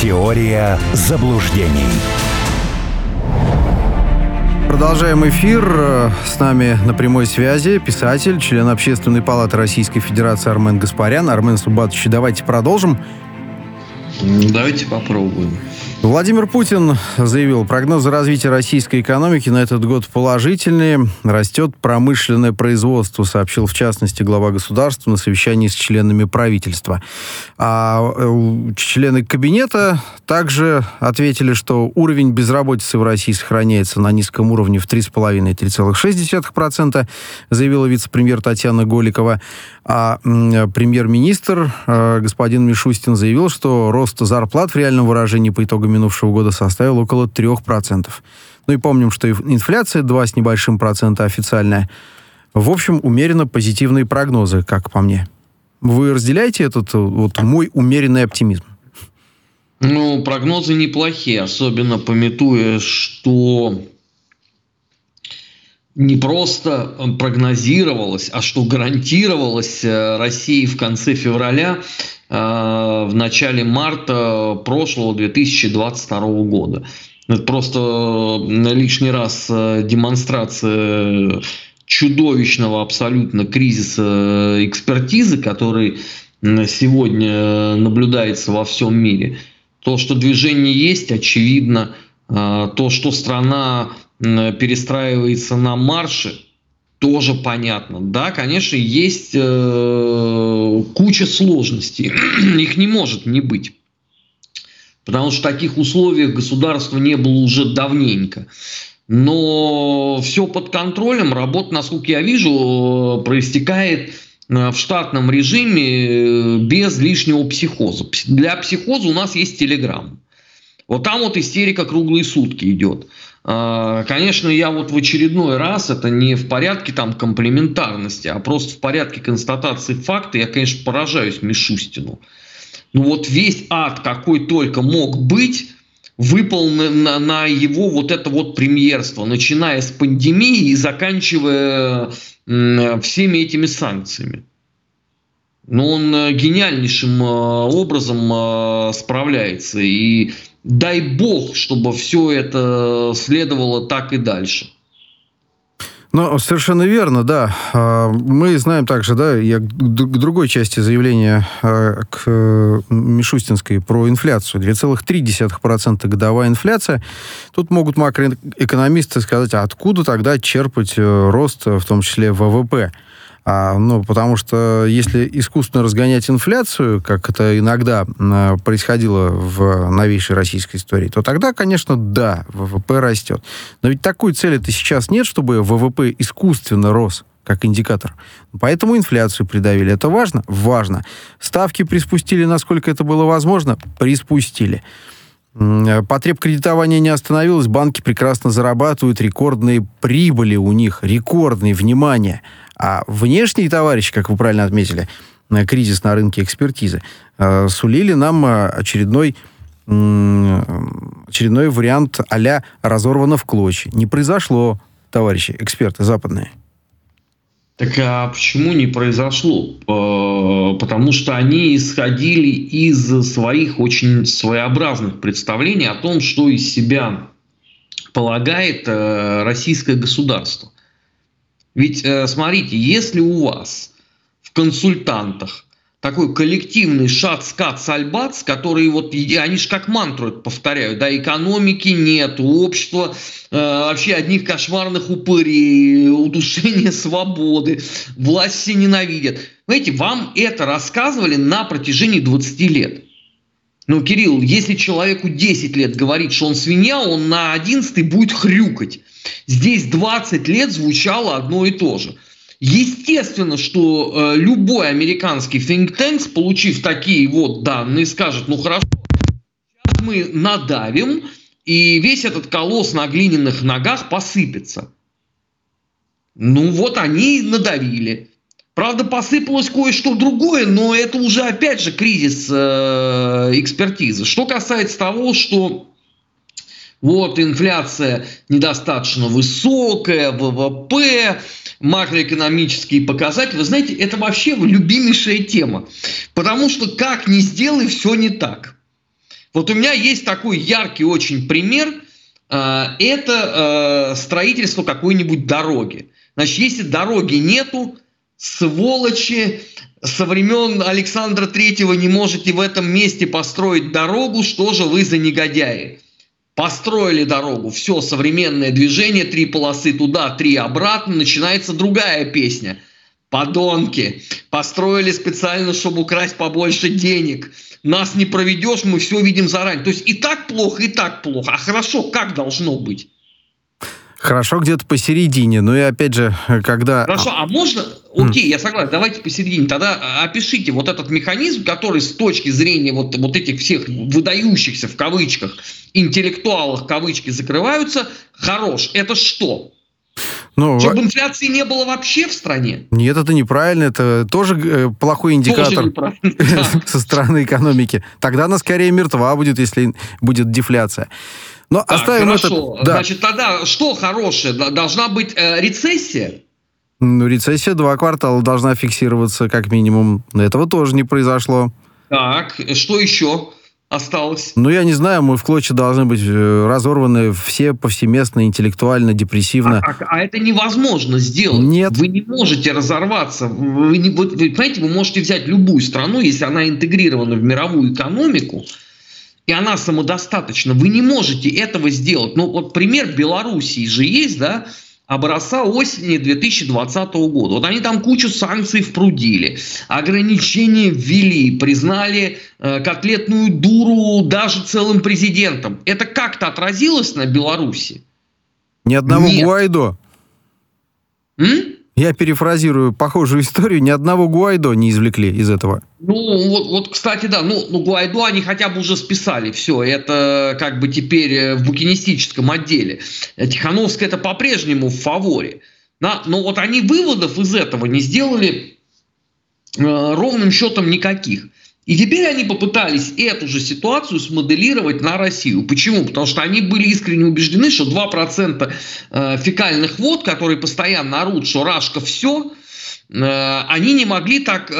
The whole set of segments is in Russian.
Теория заблуждений. Продолжаем эфир. С нами на прямой связи писатель, член Общественной палаты Российской Федерации Армен Гаспарян. Армен Субатович, давайте продолжим. Давайте попробуем. Владимир Путин заявил, прогнозы развития российской экономики на этот год положительные. Растет промышленное производство, сообщил в частности глава государства на совещании с членами правительства. А э, члены кабинета также ответили, что уровень безработицы в России сохраняется на низком уровне в 3,5-3,6%, заявила вице-премьер Татьяна Голикова. А премьер-министр э, господин Мишустин заявил, что рост зарплат в реальном выражении по итогам минувшего года составил около 3%. Ну и помним, что инфляция 2 с небольшим процента официальная. В общем, умеренно позитивные прогнозы, как по мне. Вы разделяете этот вот мой умеренный оптимизм? Ну, прогнозы неплохие, особенно пометуя, что не просто прогнозировалось, а что гарантировалось э, России в конце февраля, э, в начале марта прошлого 2022 года. Это просто э, лишний раз демонстрация чудовищного абсолютно кризиса экспертизы, который сегодня наблюдается во всем мире. То, что движение есть, очевидно. То, что страна перестраивается на марше, тоже понятно. Да, конечно, есть э, куча сложностей. Их не может не быть. Потому что в таких условиях государства не было уже давненько. Но все под контролем. Работа, насколько я вижу, проистекает э, в штатном режиме э, без лишнего психоза. Для психоза у нас есть телеграмма. Вот там вот истерика круглые сутки идет. А, конечно, я вот в очередной раз, это не в порядке там комплементарности, а просто в порядке констатации факта, я, конечно, поражаюсь Мишустину. Ну вот весь ад, какой только мог быть, выпал на, на его вот это вот премьерство, начиная с пандемии и заканчивая всеми этими санкциями. Но он э, гениальнейшим э, образом э, справляется. И дай бог, чтобы все это следовало так и дальше. Ну, совершенно верно, да. А, мы знаем также, да, я к другой части заявления а, к э, Мишустинской про инфляцию. 2,3% годовая инфляция. Тут могут макроэкономисты сказать, а откуда тогда черпать э, рост, в том числе ВВП? А, ну, потому что если искусственно разгонять инфляцию, как это иногда а, происходило в новейшей российской истории, то тогда, конечно, да, ВВП растет. Но ведь такой цели-то сейчас нет, чтобы ВВП искусственно рос как индикатор. Поэтому инфляцию придавили. Это важно? Важно. Ставки приспустили, насколько это было возможно? Приспустили. Потреб кредитования не остановилась, банки прекрасно зарабатывают, рекордные прибыли у них, рекордные, внимание. А внешние товарищи, как вы правильно отметили, кризис на рынке экспертизы, э, сулили нам э, очередной очередной вариант а-ля разорвано в клочья. Не произошло, товарищи эксперты западные. Так а почему не произошло? Э, потому что они исходили из своих очень своеобразных представлений о том, что из себя полагает российское государство. Ведь э, смотрите, если у вас в консультантах такой коллективный шат-скат сальбац, которые вот, они же как мантру это повторяют, да, экономики нет, общества э, вообще одних кошмарных упырей, удушение свободы, власть все ненавидят. Знаете, вам это рассказывали на протяжении 20 лет. Ну, Кирилл, если человеку 10 лет говорит, что он свинья, он на 11 будет хрюкать. Здесь 20 лет звучало одно и то же. Естественно, что э, любой американский think tank, получив такие вот данные, скажет, ну хорошо, сейчас мы надавим, и весь этот колосс на глиняных ногах посыпется. Ну вот они надавили. Правда, посыпалось кое-что другое, но это уже опять же кризис э, экспертизы. Что касается того, что вот инфляция недостаточно высокая, ВВП, макроэкономические показатели. Вы знаете, это вообще любимейшая тема. Потому что как ни сделай, все не так. Вот у меня есть такой яркий очень пример. А, это строительство какой-нибудь дороги. Значит, если дороги нету, сволочи, со времен Александра Третьего не можете в этом месте построить дорогу, что же вы за негодяи? Построили дорогу, все, современное движение, три полосы туда, три обратно, начинается другая песня. Подонки, построили специально, чтобы украсть побольше денег. Нас не проведешь, мы все видим заранее. То есть и так плохо, и так плохо. А хорошо, как должно быть? Хорошо где-то посередине. Ну и опять же, когда... Хорошо, а можно... Окей, я согласен, давайте посередине. Тогда а, опишите вот этот механизм, который с точки зрения вот, вот этих всех выдающихся в кавычках интеллектуалов, кавычки закрываются, хорош. Это что? Ну, Чтобы инфляции не было вообще в стране? Нет, это неправильно. Это тоже э, плохой индикатор со стороны экономики. Тогда она скорее мертва будет, если будет дефляция. Но так, оставим хорошо. это. Да. Значит, тогда что хорошее? Должна быть э, рецессия? Ну, рецессия два квартала должна фиксироваться, как минимум. Этого тоже не произошло. Так, что еще осталось? Ну, я не знаю, мы в клочья должны быть э, разорваны все повсеместно, интеллектуально, депрессивно. А, а, а это невозможно сделать. Нет. Вы не можете разорваться. Вы, не, вы, вы понимаете, вы можете взять любую страну, если она интегрирована в мировую экономику, и она самодостаточна. Вы не можете этого сделать. Ну, вот пример Белоруссии же есть, да, образца осени 2020 года. Вот они там кучу санкций впрудили, ограничения ввели, признали э, котлетную дуру даже целым президентом. Это как-то отразилось на Беларуси? Ни одного Нет. Гуайдо. М? Я перефразирую похожую историю, ни одного Гуайдо не извлекли из этого. Ну, вот, вот кстати, да, ну, ну, Гуайдо они хотя бы уже списали, все, это как бы теперь э, в букинистическом отделе. Тихановская это по-прежнему в фаворе. Да? Но вот они выводов из этого не сделали э, ровным счетом никаких. И теперь они попытались эту же ситуацию смоделировать на Россию. Почему? Потому что они были искренне убеждены, что 2% э, фекальных вод, которые постоянно орут, что Рашка все, э, они не могли так э,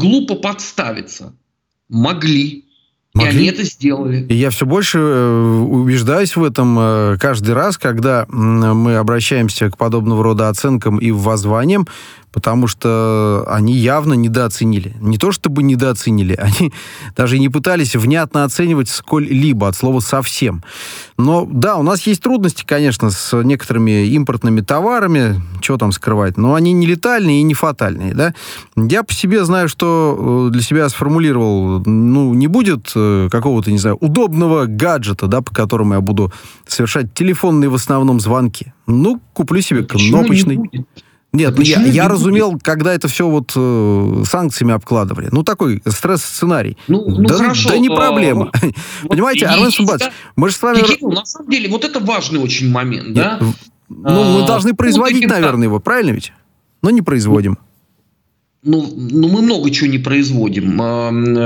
глупо подставиться. Могли. Могли. И они это сделали. И я все больше убеждаюсь в этом каждый раз, когда мы обращаемся к подобного рода оценкам и воззваниям, потому что они явно недооценили. Не то чтобы недооценили, они даже не пытались внятно оценивать сколь-либо, от слова совсем. Но да, у нас есть трудности, конечно, с некоторыми импортными товарами, что там скрывать, но они не летальные и не фатальные, да. Я по себе знаю, что э, для себя сформулировал, ну, не будет э, какого-то, не знаю, удобного гаджета, да, по которому я буду совершать телефонные в основном звонки. Ну, куплю себе кнопочный. Нет, ну, я, я разумел, когда это все вот э, санкциями обкладывали. Ну, такой стресс-сценарий. Ну, ну да, хорошо. Да не а, проблема. Вот Понимаете, Армен Сумбатович, мы же с вами... Египет, на самом деле, вот это важный очень момент, да? Ну, мы а, должны производить, наверное, его, правильно ведь? Но не производим. Ну, ну, мы много чего не производим.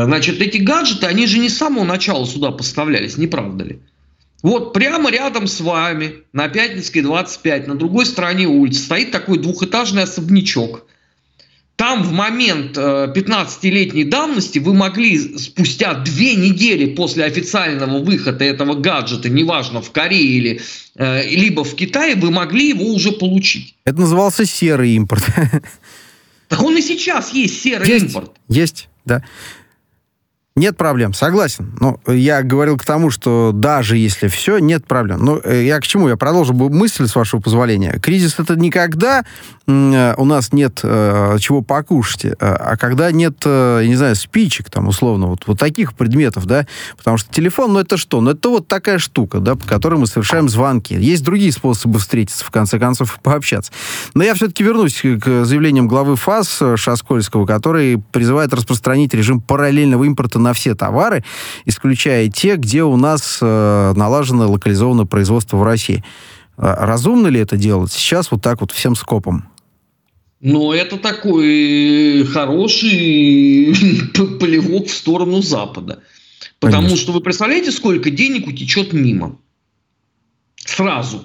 Значит, эти гаджеты, они же не с самого начала сюда поставлялись, не правда ли? Вот прямо рядом с вами, на Пятницкой 25, на другой стороне улицы, стоит такой двухэтажный особнячок. Там в момент 15-летней э, давности вы могли спустя две недели после официального выхода этого гаджета, неважно, в Корее или э, либо в Китае, вы могли его уже получить. Это назывался серый импорт. Так он и сейчас есть серый есть, импорт. Есть, да. Нет проблем, согласен. Но я говорил к тому, что даже если все, нет проблем. Но э, я к чему? Я продолжу мысль, с вашего позволения. Кризис это никогда э, у нас нет э, чего покушать, э, а когда нет, э, не знаю, спичек там условно, вот, вот таких предметов, да, потому что телефон, ну это что? Ну это вот такая штука, да, по которой мы совершаем звонки. Есть другие способы встретиться, в конце концов, пообщаться. Но я все-таки вернусь к заявлениям главы ФАС Шаскольского, который призывает распространить режим параллельного импорта на на все товары, исключая те, где у нас э, налажено локализованное производство в России. А разумно ли это делать сейчас вот так вот всем скопом? Ну, это такой хороший полевок в сторону Запада. Потому Конечно. что вы представляете, сколько денег утечет мимо? Сразу.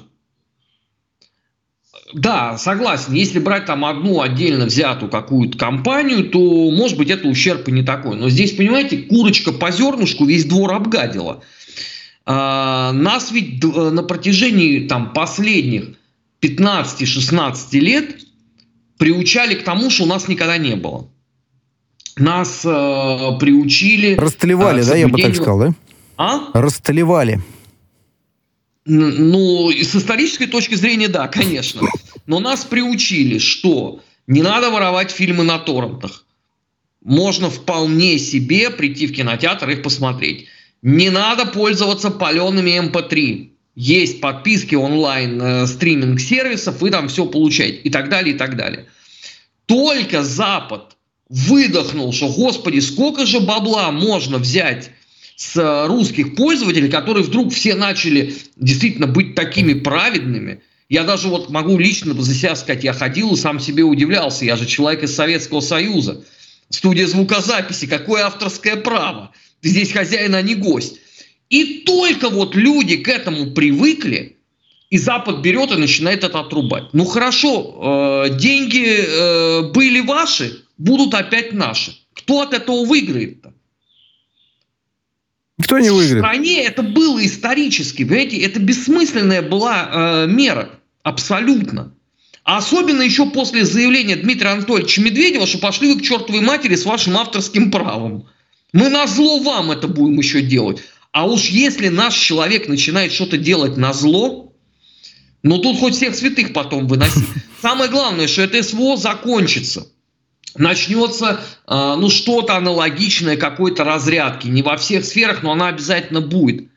Да, согласен. Если брать там одну отдельно взятую какую-то компанию, то, может быть, это ущерб и не такой. Но здесь, понимаете, курочка по зернышку весь двор обгадила. А, нас ведь на протяжении там, последних 15-16 лет приучали к тому, что у нас никогда не было. Нас э, приучили... Растлевали, э, да, я бы так сказал, да? А? Растлевали. Ну, с исторической точки зрения, да, конечно. Но нас приучили, что не надо воровать фильмы на торрентах. Можно вполне себе прийти в кинотеатр и посмотреть. Не надо пользоваться палеными MP3. Эм Есть подписки онлайн э, стриминг сервисов, вы там все получаете и так далее, и так далее. Только Запад выдохнул, что, господи, сколько же бабла можно взять с э, русских пользователей, которые вдруг все начали действительно быть такими праведными. Я даже вот могу лично за себя сказать, я ходил и сам себе удивлялся. Я же человек из Советского Союза. Студия звукозаписи, какое авторское право? Ты здесь хозяин, а не гость. И только вот люди к этому привыкли, и Запад берет и начинает это отрубать. Ну хорошо, э, деньги э, были ваши, будут опять наши. Кто от этого выиграет-то? Никто не выиграет. В стране это было исторически, понимаете, это бессмысленная была э, мера, абсолютно. А особенно еще после заявления Дмитрия Анатольевича Медведева, что пошли вы к чертовой матери с вашим авторским правом. Мы на зло вам это будем еще делать. А уж если наш человек начинает что-то делать на зло, ну тут хоть всех святых потом выноси. Самое главное, что это СВО закончится начнется э, ну что-то аналогичное какой-то разрядки. Не во всех сферах, но она обязательно будет.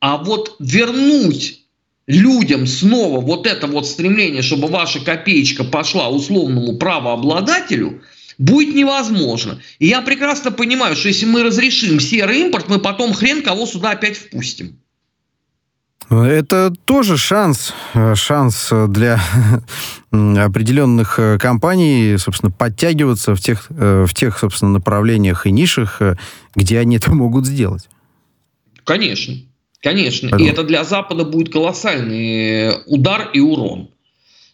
А вот вернуть людям снова вот это вот стремление, чтобы ваша копеечка пошла условному правообладателю, будет невозможно. И я прекрасно понимаю, что если мы разрешим серый импорт, мы потом хрен кого сюда опять впустим. Это тоже шанс, э, шанс для определенных э, компаний, собственно, подтягиваться в тех, э, в тех, собственно, направлениях и нишах, где они это могут сделать. Конечно, конечно. Поэтому... И это для Запада будет колоссальный удар и урон.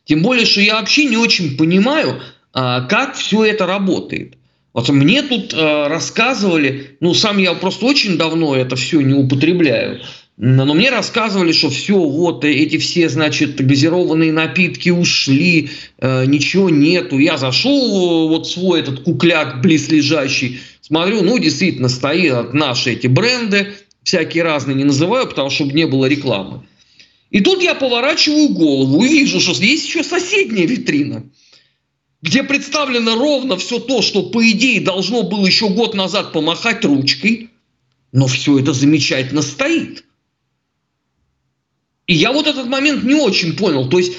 Тем более, что я вообще не очень понимаю, а, как все это работает. Вот мне тут рассказывали, ну сам я просто очень давно это все не употребляю, но мне рассказывали, что все, вот эти все, значит, газированные напитки ушли, э, ничего нету. Я зашел вот свой этот кукляк близлежащий, смотрю, ну, действительно, стоят наши эти бренды, всякие разные не называю, потому что не было рекламы. И тут я поворачиваю голову и вижу, что есть еще соседняя витрина, где представлено ровно все то, что, по идее, должно было еще год назад помахать ручкой, но все это замечательно стоит. И я вот этот момент не очень понял. То есть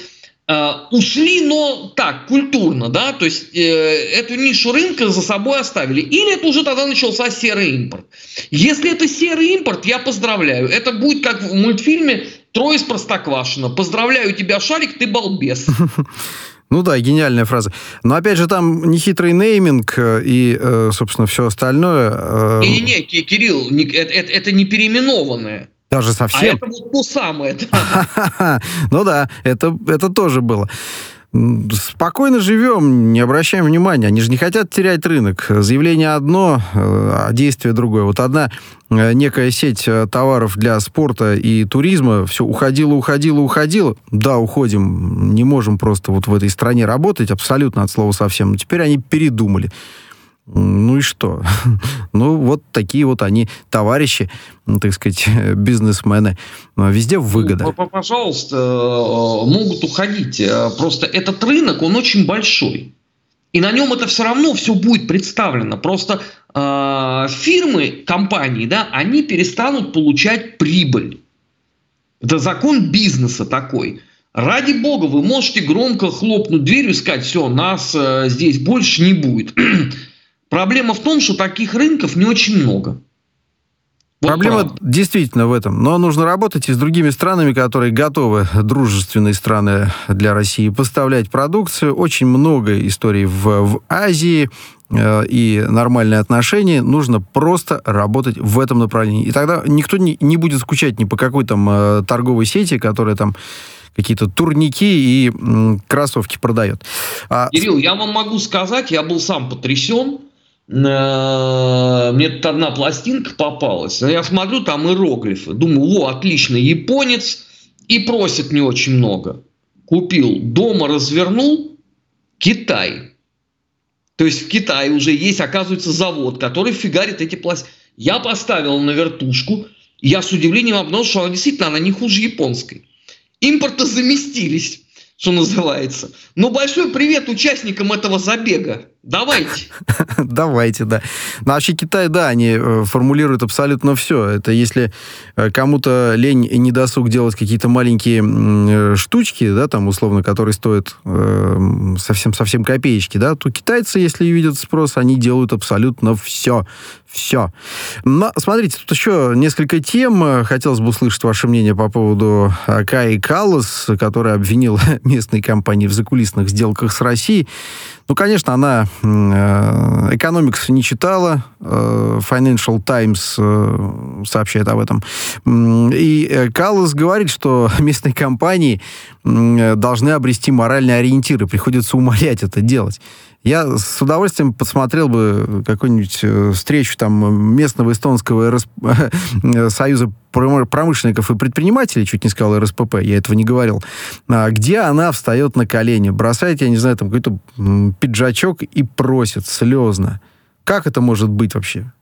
э, ушли, но так, культурно, да, то есть э, эту нишу рынка за собой оставили. Или это уже тогда начался серый импорт. Если это серый импорт, я поздравляю. Это будет как в мультфильме «Трое из Простоквашино». Поздравляю тебя, Шарик, ты балбес. Ну да, гениальная фраза. Но опять же там нехитрый нейминг э, и, э, собственно, все остальное. Не-не-не, Кирилл, это, это, это не переименованное. Даже совсем? А это вот то самое. Ну да, это, это тоже было. Спокойно живем, не обращаем внимания. Они же не хотят терять рынок. Заявление одно, э, а действие другое. Вот одна э, некая сеть э, товаров для спорта и туризма все уходила, уходила, уходила. Да, уходим. Не можем просто вот в этой стране работать абсолютно от слова совсем. Но теперь они передумали. Ну и что? ну, вот такие вот они, товарищи, ну, так сказать, бизнесмены. Ну, везде выгода. Пожалуйста, э, могут уходить. Э, просто этот рынок, он очень большой. И на нем это все равно все будет представлено. Просто э, фирмы, компании, да, они перестанут получать прибыль. Это закон бизнеса такой. Ради бога, вы можете громко хлопнуть дверью и сказать, все, нас э, здесь больше не будет. Проблема в том, что таких рынков не очень много. Вот Проблема правда. действительно в этом. Но нужно работать и с другими странами, которые готовы, дружественные страны для России, поставлять продукцию. Очень много историй в, в Азии э, и нормальные отношения. Нужно просто работать в этом направлении. И тогда никто не, не будет скучать ни по какой там э, торговой сети, которая там какие-то турники и кроссовки продает. А... Кирилл, я вам могу сказать, я был сам потрясен. Э, мне тут одна пластинка попалась. Я смотрю, там иероглифы. Думаю, о, отлично, японец. И просит не очень много. Купил, дома развернул, Китай. То есть в Китае уже есть, оказывается, завод, который фигарит эти пластинки. Я поставил на вертушку, я с удивлением обнаружил, что она действительно она не хуже японской. Импорта заместились что называется. Ну, большой привет участникам этого забега. Давайте. Давайте, да. Ну, вообще Китай, да, они э, формулируют абсолютно все. Это если э, кому-то лень и недосуг делать какие-то маленькие э, штучки, да, там, условно, которые стоят совсем-совсем копеечки, да, то китайцы, если видят спрос, они делают абсолютно все. Все. Но, смотрите, тут еще несколько тем. Хотелось бы услышать ваше мнение по поводу Каи Каллас, который обвинил местные компании в закулисных сделках с Россией. Ну, конечно, она экономикс не читала. Э, Financial Times э, сообщает об этом. И Каллас говорит, что местные компании должны обрести моральные ориентиры. Приходится умолять это делать. Я с удовольствием посмотрел бы какую-нибудь э, встречу там местного эстонского РС... союза промышленников и предпринимателей, чуть не сказал РСПП, я этого не говорил, а, где она встает на колени, бросает, я не знаю, там какой-то пиджачок и просит слезно. Как это может быть вообще?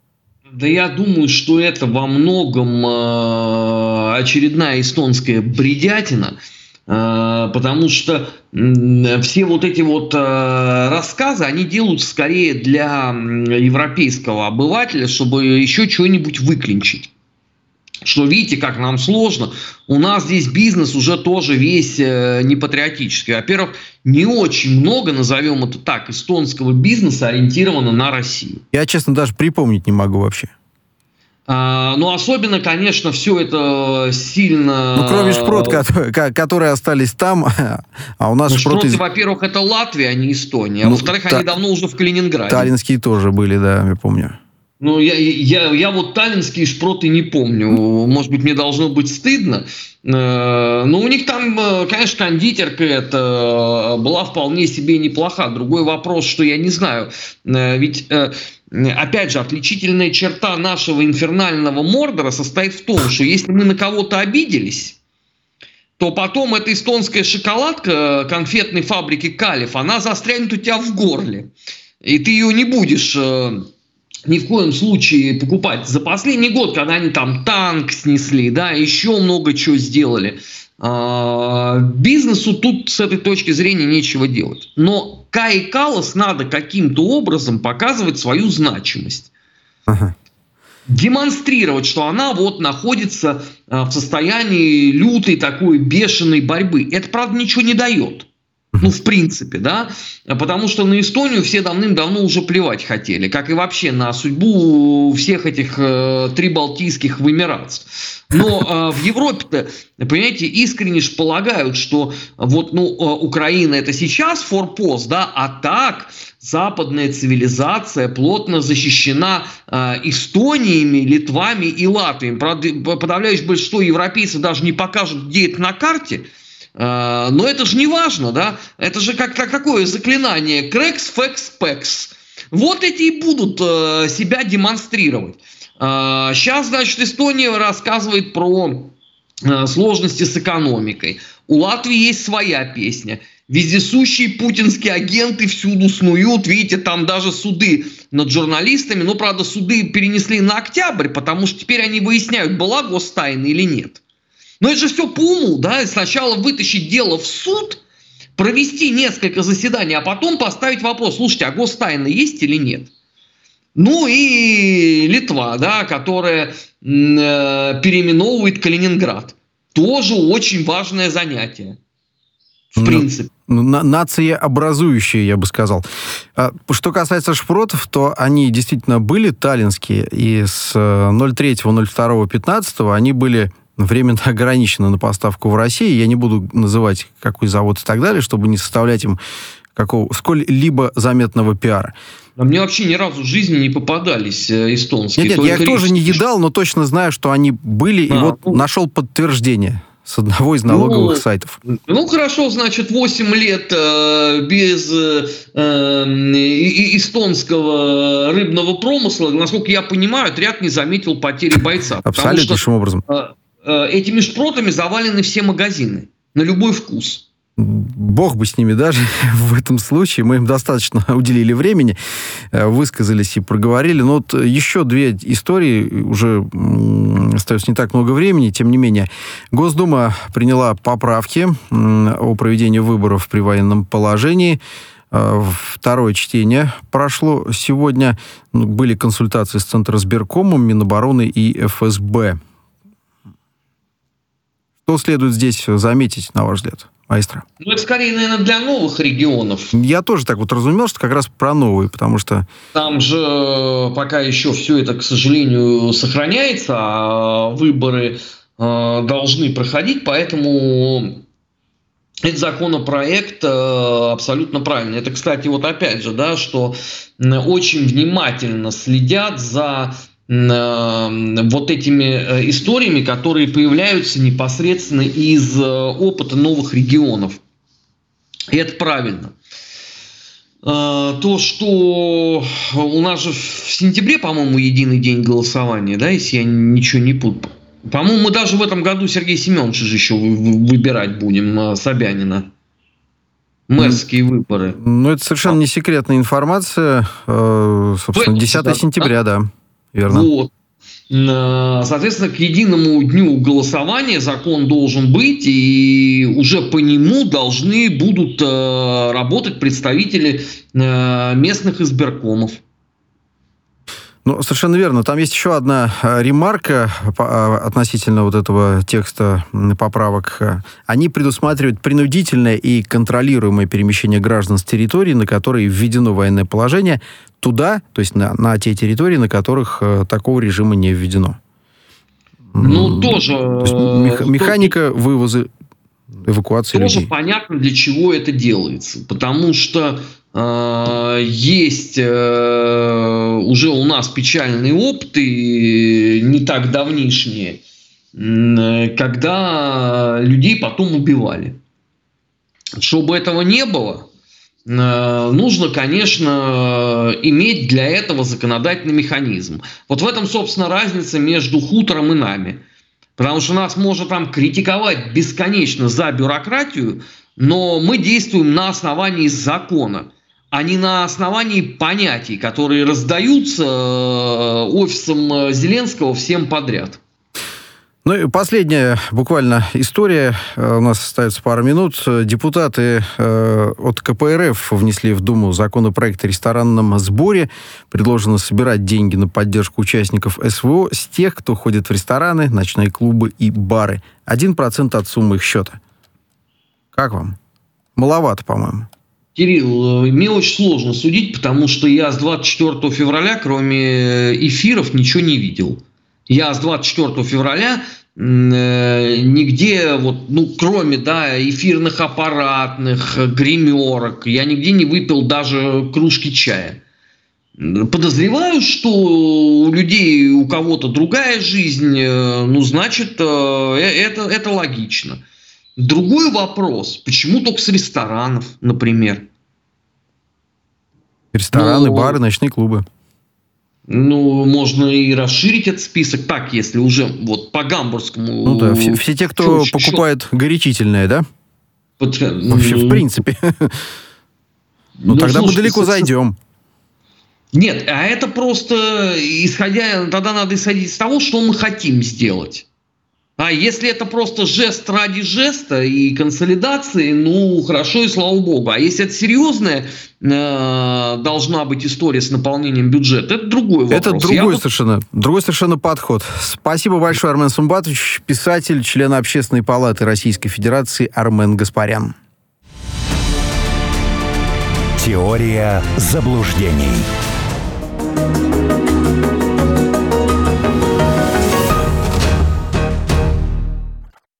Да я думаю, что это во многом э, очередная эстонская бредятина, Э, потому что все вот эти вот э, рассказы, они делают скорее для европейского обывателя, чтобы еще что-нибудь выклинчить. Что видите, как нам сложно. У нас здесь бизнес уже тоже весь э, непатриотический. Во-первых, не очень много, назовем это так, эстонского бизнеса ориентировано на Россию. Я, честно, даже припомнить не могу вообще. А, ну, особенно, конечно, все это сильно... Ну, кроме шпрот, которые остались там, а у нас ну, шпроты... шпроты, во-первых, это Латвия, а не Эстония. Ну, во-вторых, та... они давно уже в Калининграде. Таллинские тоже были, да, я помню. Ну, я, я, я вот таллинские шпроты не помню. Может быть, мне должно быть стыдно. Э, но у них там, э, конечно, кондитерка это была вполне себе неплоха. Другой вопрос, что я не знаю. Э, ведь опять же, отличительная черта нашего инфернального Мордора состоит в том, что если мы на кого-то обиделись, то потом эта эстонская шоколадка конфетной фабрики Калиф, она застрянет у тебя в горле. И ты ее не будешь э, ни в коем случае покупать. За последний год, когда они там танк снесли, да, еще много чего сделали, бизнесу тут с этой точки зрения нечего делать. Но Кай Калас надо каким-то образом показывать свою значимость. Ага. Демонстрировать, что она вот находится а, в состоянии лютой такой бешеной борьбы. Это, правда, ничего не дает. Ну, в принципе, да, потому что на Эстонию все давным-давно уже плевать хотели, как и вообще на судьбу всех этих э, трибалтийских вымирацев. Но э, в Европе-то, понимаете, искренне же полагают, что вот, ну, э, Украина это сейчас форпост, да, а так западная цивилизация плотно защищена э, Эстониями, Литвами и Латвиями. Правда, подавляющее большинство европейцев даже не покажут, где это на карте – но это же не важно, да? Это же как, как какое заклинание? Крекс, фекс, пекс. Вот эти и будут э, себя демонстрировать. Э, сейчас, значит, Эстония рассказывает про э, сложности с экономикой. У Латвии есть своя песня. Вездесущие путинские агенты всюду снуют. Видите, там даже суды над журналистами. Но, правда, суды перенесли на октябрь, потому что теперь они выясняют, была гостайна или нет. Но это же все по уму, да, сначала вытащить дело в суд, провести несколько заседаний, а потом поставить вопрос, слушайте, а гостайна есть или нет? Ну и Литва, да, которая э, переименовывает Калининград. Тоже очень важное занятие. В ну, принципе. На, нации образующие, я бы сказал. А, что касается шпротов, то они действительно были таллинские, и с 03.02.15 э, они были временно ограничено на поставку в России. Я не буду называть какой завод и так далее, чтобы не составлять им какого сколь-либо заметного пиара. А мне вообще ни разу в жизни не попадались э, эстонские. Нет, нет, я их тоже не едал, но точно знаю, что они были, а, и вот ну, нашел подтверждение. с одного из налоговых ну, сайтов. Ну, хорошо, значит, 8 лет э, без э, э, эстонского рыбного промысла, насколько я понимаю, отряд не заметил потери бойца. Абсолютнейшим образом. Э, э, этими шпротами завалены все магазины на любой вкус. Бог бы с ними даже в этом случае. Мы им достаточно уделили времени, э, высказались и проговорили. Но вот еще две истории, уже остается не так много времени, тем не менее. Госдума приняла поправки о проведении выборов при военном положении. Э, второе чтение прошло сегодня. Были консультации с Центросберкомом, Минобороны и ФСБ. Что следует здесь заметить, на ваш взгляд? Маэстро? Ну, это скорее, наверное, для новых регионов. Я тоже так вот разумел, что как раз про новые, потому что... Там же э, пока еще все это, к сожалению, сохраняется, а выборы э, должны проходить, поэтому этот законопроект э, абсолютно правильный. Это, кстати, вот опять же, да, что очень внимательно следят за вот этими э, историями, которые появляются непосредственно из э, опыта новых регионов. И это правильно. Э, то, что у нас же в сентябре, по-моему, единый день голосования, да, если я ничего не путаю. По-моему, мы даже в этом году Сергей Семенович же еще выбирать будем Собянина. Мэрские выборы. Ну, это совершенно не секретная информация. Собственно, 10 сентября, да. Верно. Вот. Э, соответственно, к единому дню голосования закон должен быть, и уже по нему должны будут э, работать представители э, местных избиркомов. Ну, совершенно верно. Там есть еще одна э, ремарка э, относительно вот этого текста поправок. Они предусматривают принудительное и контролируемое перемещение граждан с территории, на которой введено военное положение, туда, то есть на, на те территории, на которых э, такого режима не введено. Ну, тоже... То есть мех, механика вывоза, эвакуации Тоже людей. понятно, для чего это делается. Потому что есть э, уже у нас печальные опыты, не так давнишние, э, когда людей потом убивали. Чтобы этого не было, Э, нужно, конечно, иметь для этого законодательный механизм. Вот в этом, собственно, разница между хутором и нами. Потому что нас можно там критиковать бесконечно за бюрократию, но мы действуем на основании закона, а не на основании понятий, которые раздаются э, офисом Зеленского всем подряд. Ну и последняя буквально история. Э, у нас остается пара минут. Депутаты э, от КПРФ внесли в Думу законопроект о ресторанном сборе. Предложено собирать деньги на поддержку участников СВО с тех, кто ходит в рестораны, ночные клубы и бары. Один процент от суммы их счета. Как вам? Маловато, по-моему. Кирилл, э, мне очень сложно судить, потому что я с 24 февраля, кроме эфиров, ничего не видел. Я с 24 февраля э, нигде, вот, ну, кроме да, эфирных аппаратных, гримерок, я нигде не выпил даже кружки чая. Подозреваю, что у людей, у кого-то другая жизнь, э, ну, значит, э, это, это логично. Другой вопрос, почему только с ресторанов, например? Рестораны, ну, бары, ночные клубы. Ну, можно и расширить этот список так, если уже вот по гамбургскому... Ну да, все, все те, кто счет, покупает счет. горячительное, да? Под, Вообще, ну, в принципе. Ну, ну тогда мы далеко зайдем. Нет, а это просто исходя, тогда надо исходить из того, что мы хотим сделать. А если это просто жест ради жеста и консолидации, ну хорошо и слава богу. А если это серьезная э, должна быть история с наполнением бюджета, это другой вопрос. Это другой Я совершенно, другой совершенно подход. Спасибо большое, Армен Сумбатович, писатель, член Общественной палаты Российской Федерации Армен Гаспарян. Теория заблуждений.